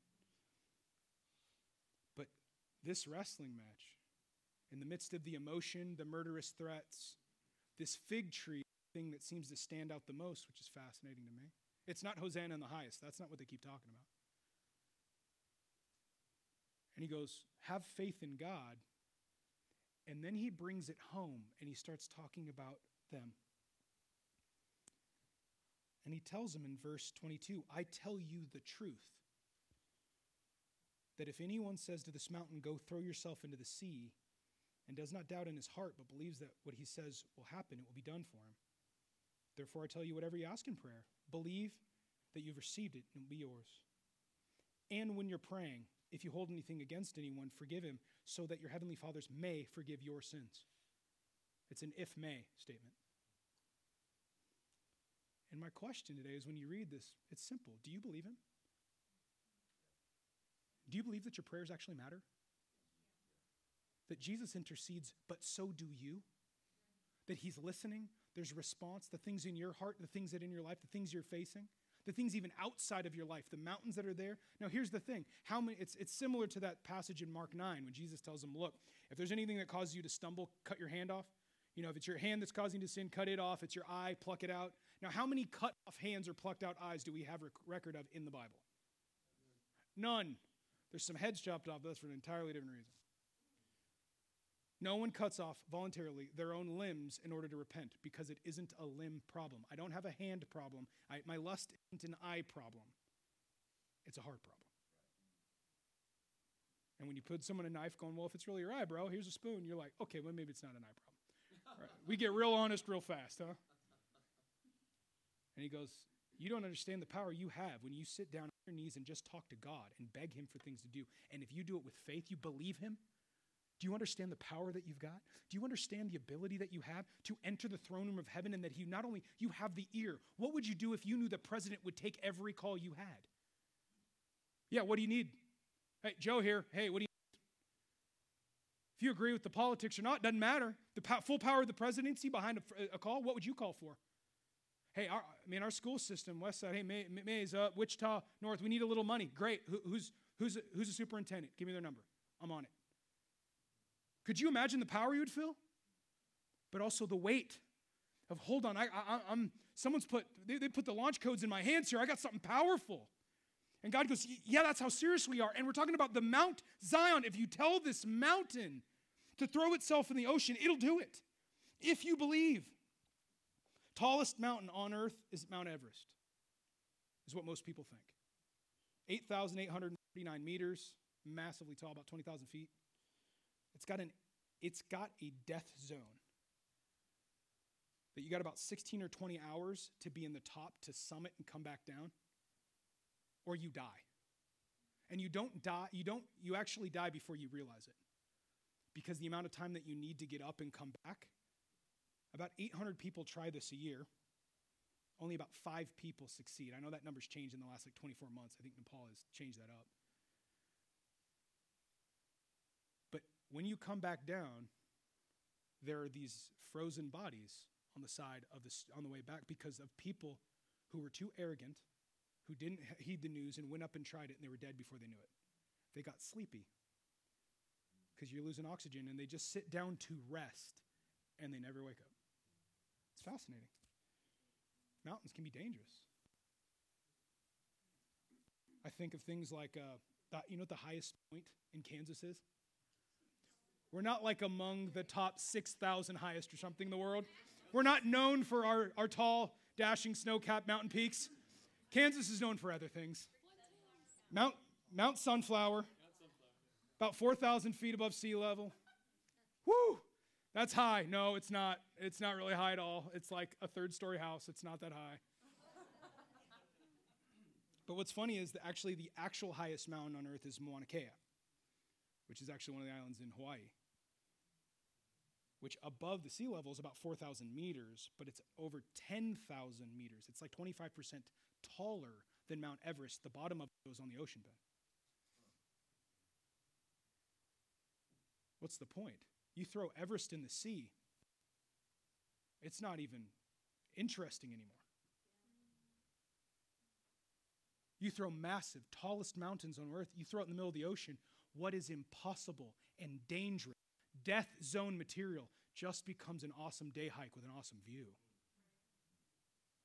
But this wrestling match, in the midst of the emotion, the murderous threats, this fig tree thing that seems to stand out the most, which is fascinating to me. It's not Hosanna in the highest. That's not what they keep talking about. And he goes, Have faith in God. And then he brings it home and he starts talking about them. And he tells them in verse 22 I tell you the truth. That if anyone says to this mountain, Go throw yourself into the sea, and does not doubt in his heart, but believes that what he says will happen, it will be done for him. Therefore, I tell you, whatever you ask in prayer, believe that you've received it and it will be yours. And when you're praying, if you hold anything against anyone, forgive him, so that your heavenly fathers may forgive your sins. It's an if may statement. And my question today is when you read this, it's simple. Do you believe him? Do you believe that your prayers actually matter? That Jesus intercedes, but so do you? That he's listening, there's response, the things in your heart, the things that in your life, the things you're facing, the things even outside of your life, the mountains that are there. Now, here's the thing. How many it's it's similar to that passage in Mark 9 when Jesus tells them, look, if there's anything that causes you to stumble, cut your hand off. You know, if it's your hand that's causing you to sin, cut it off. It's your eye, pluck it out. Now, how many cut off hands or plucked out eyes do we have rec- record of in the Bible? None. There's some heads chopped off, but that's for an entirely different reason. No one cuts off voluntarily their own limbs in order to repent because it isn't a limb problem. I don't have a hand problem. I, my lust isn't an eye problem. It's a heart problem. And when you put someone a knife going, well, if it's really your eye, bro, here's a spoon, you're like, okay, well, maybe it's not an eye problem. Right. We get real honest real fast, huh? And he goes, You don't understand the power you have when you sit down on your knees and just talk to God and beg Him for things to do. And if you do it with faith, you believe Him. Do you understand the power that you've got? Do you understand the ability that you have to enter the throne room of heaven and that He not only you have the ear, what would you do if you knew the president would take every call you had? Yeah, what do you need? Hey, Joe here. Hey, what do you If you agree with the politics or not, doesn't matter. The po- full power of the presidency behind a, a call, what would you call for? Hey, our, I mean, our school system, West Side, hey, May, Maize, uh, Wichita, North, we need a little money. Great. Who, who's, who's, who's a superintendent? Give me their number. I'm on it. Could you imagine the power you would feel? But also the weight of, hold on, I, I'm, someone's put, they, they put the launch codes in my hands here. I got something powerful. And God goes, yeah, that's how serious we are. And we're talking about the Mount Zion. If you tell this mountain to throw itself in the ocean, it'll do it. If you believe. Tallest mountain on earth is Mount Everest, is what most people think. 8,839 meters, massively tall, about 20,000 feet. It's got, an, it's got a death zone that you got about 16 or 20 hours to be in the top to summit and come back down, or you die. And you don't die, you don't, you actually die before you realize it. Because the amount of time that you need to get up and come back about 800 people try this a year. Only about five people succeed. I know that number's changed in the last like 24 months. I think Nepal has changed that up. When you come back down, there are these frozen bodies on the side of the on the way back because of people who were too arrogant, who didn't heed the news and went up and tried it and they were dead before they knew it. They got sleepy because you're losing oxygen and they just sit down to rest and they never wake up. It's fascinating. Mountains can be dangerous. I think of things like, uh, you know what the highest point in Kansas is? We're not like among the top 6,000 highest or something in the world. We're not known for our, our tall, dashing, snow capped mountain peaks. Kansas is known for other things. Mount, Mount Sunflower, about 4,000 feet above sea level. Woo! That's high. No, it's not. It's not really high at all. It's like a third story house. It's not that high. but what's funny is that actually the actual highest mountain on earth is Mauna Kea, which is actually one of the islands in Hawaii, which above the sea level is about 4,000 meters, but it's over 10,000 meters. It's like 25% taller than Mount Everest. The bottom of it goes on the ocean bed. What's the point? You throw Everest in the sea, it's not even interesting anymore. You throw massive, tallest mountains on earth, you throw it in the middle of the ocean. What is impossible and dangerous, death zone material, just becomes an awesome day hike with an awesome view.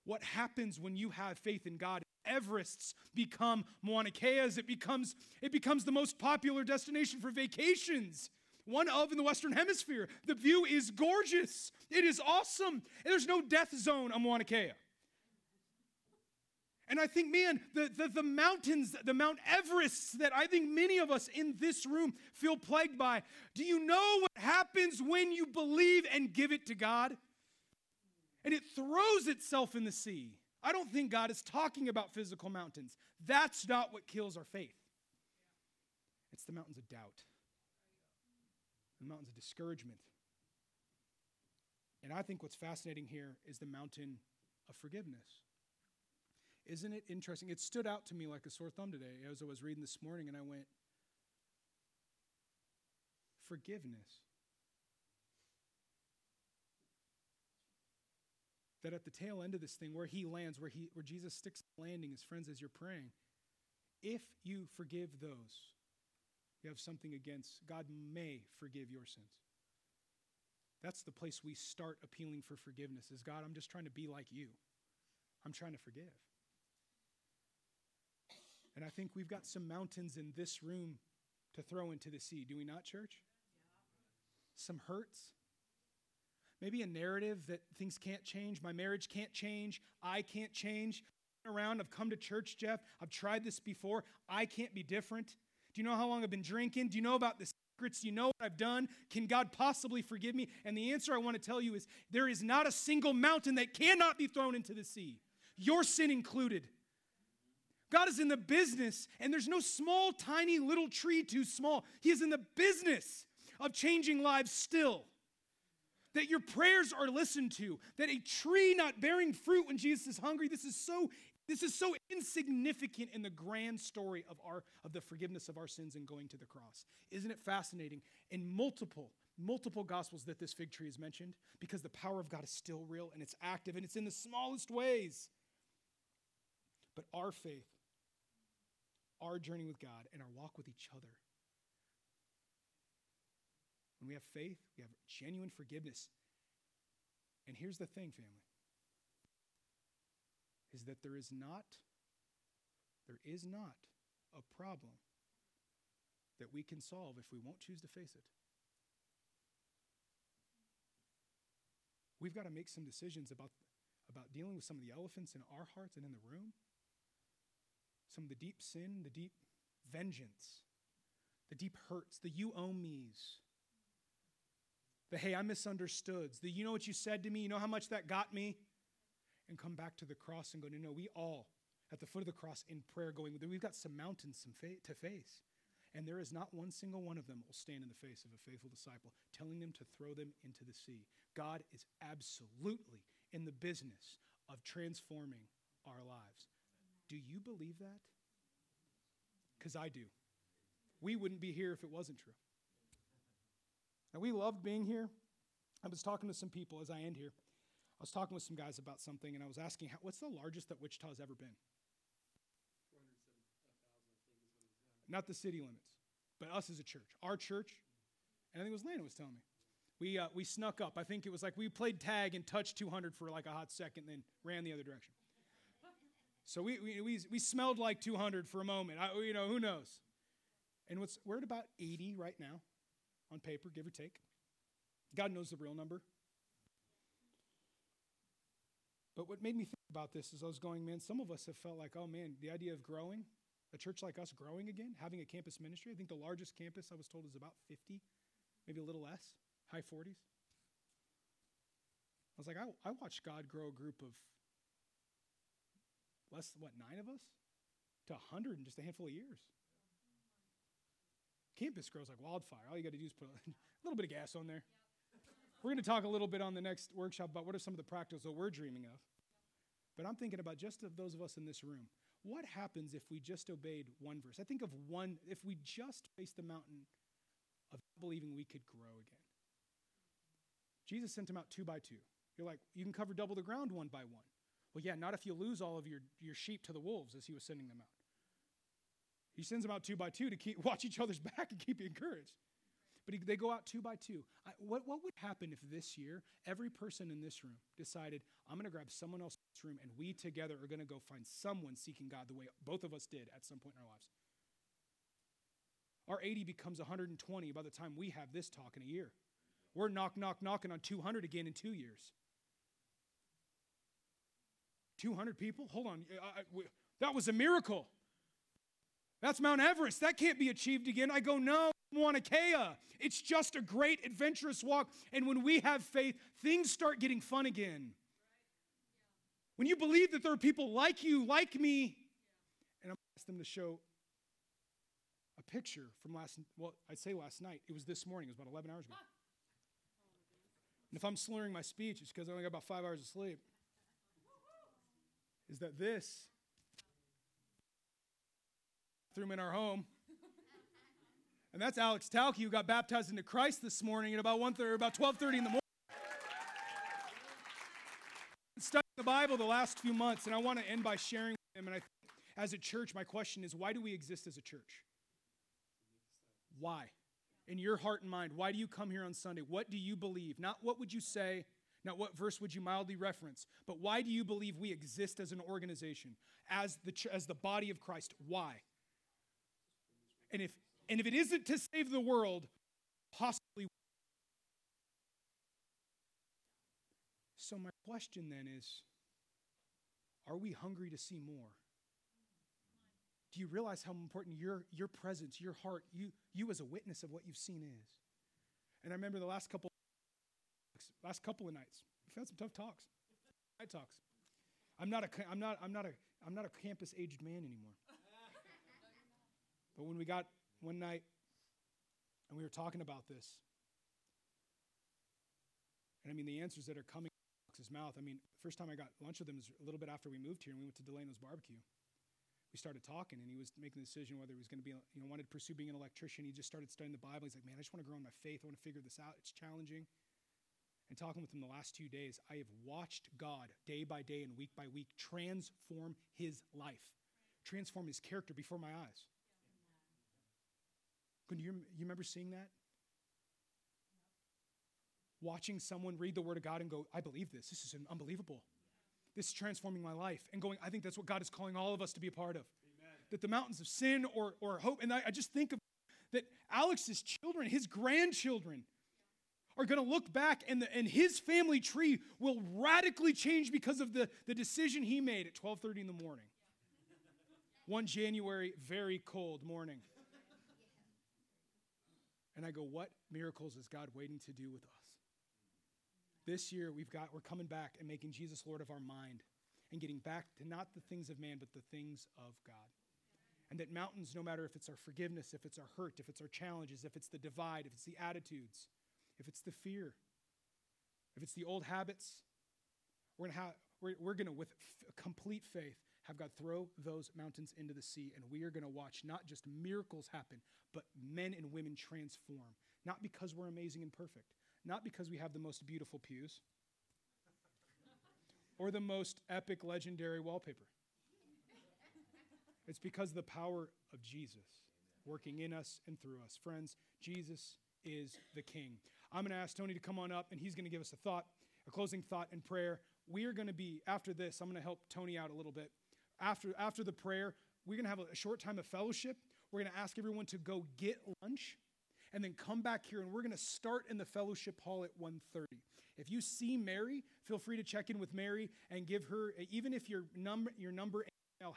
What happens when you have faith in God? Everests become Mauna Keas. It becomes, it becomes the most popular destination for vacations one of in the Western Hemisphere. The view is gorgeous. It is awesome. And there's no death zone on Mauna Kea. And I think, man, the, the, the, mountains, the Mount Everest that I think many of us in this room feel plagued by, do you know what happens when you believe and give it to God? And it throws itself in the sea. I don't think God is talking about physical mountains. That's not what kills our faith. It's the mountains of doubt the mountains of discouragement. And I think what's fascinating here is the mountain of forgiveness. Isn't it interesting? It stood out to me like a sore thumb today as I was reading this morning, and I went, forgiveness. That at the tail end of this thing, where he lands, where, he, where Jesus sticks landing, his friends, as you're praying, if you forgive those you have something against, God may forgive your sins. That's the place we start appealing for forgiveness is God, I'm just trying to be like you. I'm trying to forgive. And I think we've got some mountains in this room to throw into the sea, do we not, church? Some hurts. Maybe a narrative that things can't change, my marriage can't change, I can't change. Around, I've come to church, Jeff. I've tried this before. I can't be different. Do you know how long I've been drinking? Do you know about the secrets? Do you know what I've done? Can God possibly forgive me? And the answer I want to tell you is there is not a single mountain that cannot be thrown into the sea, your sin included. God is in the business, and there's no small, tiny little tree too small. He is in the business of changing lives still. That your prayers are listened to, that a tree not bearing fruit when Jesus is hungry, this is so this is so insignificant in the grand story of, our, of the forgiveness of our sins and going to the cross. Isn't it fascinating? In multiple, multiple gospels that this fig tree is mentioned, because the power of God is still real and it's active and it's in the smallest ways. But our faith, our journey with God, and our walk with each other, when we have faith, we have genuine forgiveness. And here's the thing, family is that there is not there is not a problem that we can solve if we won't choose to face it. We've got to make some decisions about, about dealing with some of the elephants in our hearts and in the room. Some of the deep sin, the deep vengeance, the deep hurts, the you owe me's, the hey, I misunderstood, the you know what you said to me, you know how much that got me and come back to the cross and go, no, no, we all at the foot of the cross in prayer going, we've got some mountains some fa- to face. And there is not one single one of them will stand in the face of a faithful disciple, telling them to throw them into the sea. God is absolutely in the business of transforming our lives. Do you believe that? Because I do. We wouldn't be here if it wasn't true. Now, we loved being here. I was talking to some people as I end here. I was talking with some guys about something, and I was asking, how, what's the largest that Wichita's ever been? Not the city limits, but us as a church. Our church, and I think it was Lana was telling me. We, uh, we snuck up. I think it was like we played tag and touched 200 for like a hot second, then ran the other direction. So we, we, we, we smelled like 200 for a moment. I, you know, who knows? And what's, we're at about 80 right now on paper, give or take. God knows the real number. But what made me think about this is I was going, man, some of us have felt like, oh man, the idea of growing, a church like us growing again, having a campus ministry. I think the largest campus I was told is about 50, maybe a little less, high 40s. I was like, I, I watched God grow a group of less, than what, nine of us to 100 in just a handful of years. Campus grows like wildfire. All you got to do is put a little bit of gas on there. We're going to talk a little bit on the next workshop about what are some of the practicals that we're dreaming of. But I'm thinking about just of those of us in this room. What happens if we just obeyed one verse? I think of one, if we just faced the mountain of believing we could grow again. Jesus sent them out two by two. You're like, you can cover double the ground one by one. Well, yeah, not if you lose all of your, your sheep to the wolves as he was sending them out. He sends them out two by two to keep watch each other's back and keep you encouraged but he, they go out two by two. I, what, what would happen if this year every person in this room decided, I'm going to grab someone else in this room and we together are going to go find someone seeking God the way both of us did at some point in our lives? Our 80 becomes 120 by the time we have this talk in a year. We're knock, knock, knocking on 200 again in two years. 200 people? Hold on. I, I, we, that was a miracle. That's Mount Everest. That can't be achieved again. I go, no, Mauna. It's just a great adventurous walk. And when we have faith, things start getting fun again. When you believe that there are people like you, like me, and I'm asked them to show a picture from last, well, I'd say last night. It was this morning. It was about 11 hours ago. And if I'm slurring my speech, it's because I only got about five hours of sleep. Is that this bathroom in our home? And that's Alex Talke, who got baptized into Christ this morning at about 1:30, about 12:30 in the morning. Studying the Bible the last few months, and I want to end by sharing with him. And I, think as a church, my question is, why do we exist as a church? Why? In your heart and mind, why do you come here on Sunday? What do you believe? Not what would you say, not what verse would you mildly reference, but why do you believe we exist as an organization, as the, as the body of Christ? Why? And if, and if it isn't to save the world, possibly. So, my question then is are we hungry to see more? Do you realize how important your, your presence, your heart, you, you as a witness of what you've seen is? And I remember the last couple last couple of nights. We've had some tough talks. Night talks. I'm not a I'm not I'm not a I'm not a campus aged man anymore. but when we got one night and we were talking about this, and I mean the answers that are coming out of his mouth. I mean, first time I got lunch with him was a little bit after we moved here, and we went to Delano's barbecue we started talking and he was making the decision whether he was going to be you know wanted to pursue being an electrician he just started studying the bible he's like man i just want to grow in my faith i want to figure this out it's challenging and talking with him the last two days i have watched god day by day and week by week transform his life transform his character before my eyes. Can you, you remember seeing that? Watching someone read the word of god and go i believe this. This is unbelievable. This is transforming my life. And going, I think that's what God is calling all of us to be a part of. Amen. That the mountains of sin or, or hope, and I, I just think of that Alex's children, his grandchildren, are going to look back and, the, and his family tree will radically change because of the, the decision he made at 12.30 in the morning. One January, very cold morning. And I go, what miracles is God waiting to do with us? This year, we've got, we're coming back and making Jesus Lord of our mind and getting back to not the things of man, but the things of God. And that mountains, no matter if it's our forgiveness, if it's our hurt, if it's our challenges, if it's the divide, if it's the attitudes, if it's the fear, if it's the old habits, we're gonna we're, we're gonna with f- complete faith have God throw those mountains into the sea, and we are gonna watch not just miracles happen, but men and women transform. Not because we're amazing and perfect, not because we have the most beautiful pews or the most epic, legendary wallpaper. It's because the power of Jesus working in us and through us. Friends, Jesus is the King. I'm going to ask Tony to come on up, and he's going to give us a thought, a closing thought and prayer. We are going to be, after this, I'm going to help Tony out a little bit. After, after the prayer, we're going to have a short time of fellowship. We're going to ask everyone to go get lunch and then come back here and we're going to start in the fellowship hall at 1.30 if you see mary feel free to check in with mary and give her even if your number your number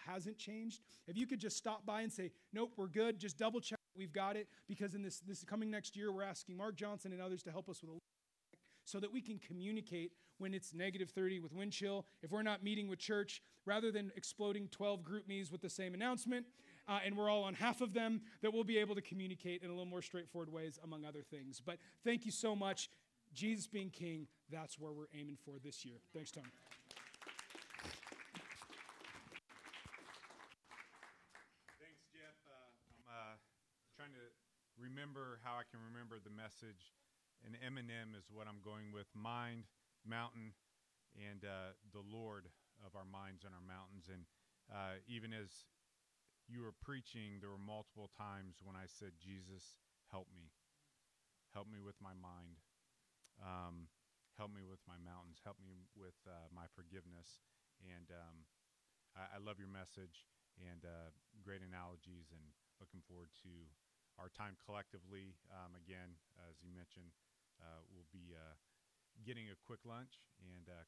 hasn't changed if you could just stop by and say nope we're good just double check we've got it because in this this coming next year we're asking mark johnson and others to help us with a so that we can communicate when it's negative 30 with wind chill if we're not meeting with church rather than exploding 12 GroupMes with the same announcement uh, and we're all on half of them, that we'll be able to communicate in a little more straightforward ways, among other things. But thank you so much. Jesus being King, that's where we're aiming for this year. Thanks, Tony. Thanks, Jeff. Uh, I'm uh, trying to can remember the message. And M&M is what I'm going with mind, mountain, and uh, the Lord of our minds and our mountains. And uh, even as you were preaching, there were multiple times when I said, Jesus, help me. Help me with my mind. Um, help me with my mountains. Help me with uh, my forgiveness. And um, I, I, love your message and uh, great analogies and looking forward to our time collectively. Um, again, as you mentioned, uh, we'll be uh, getting a quick lunch and uh,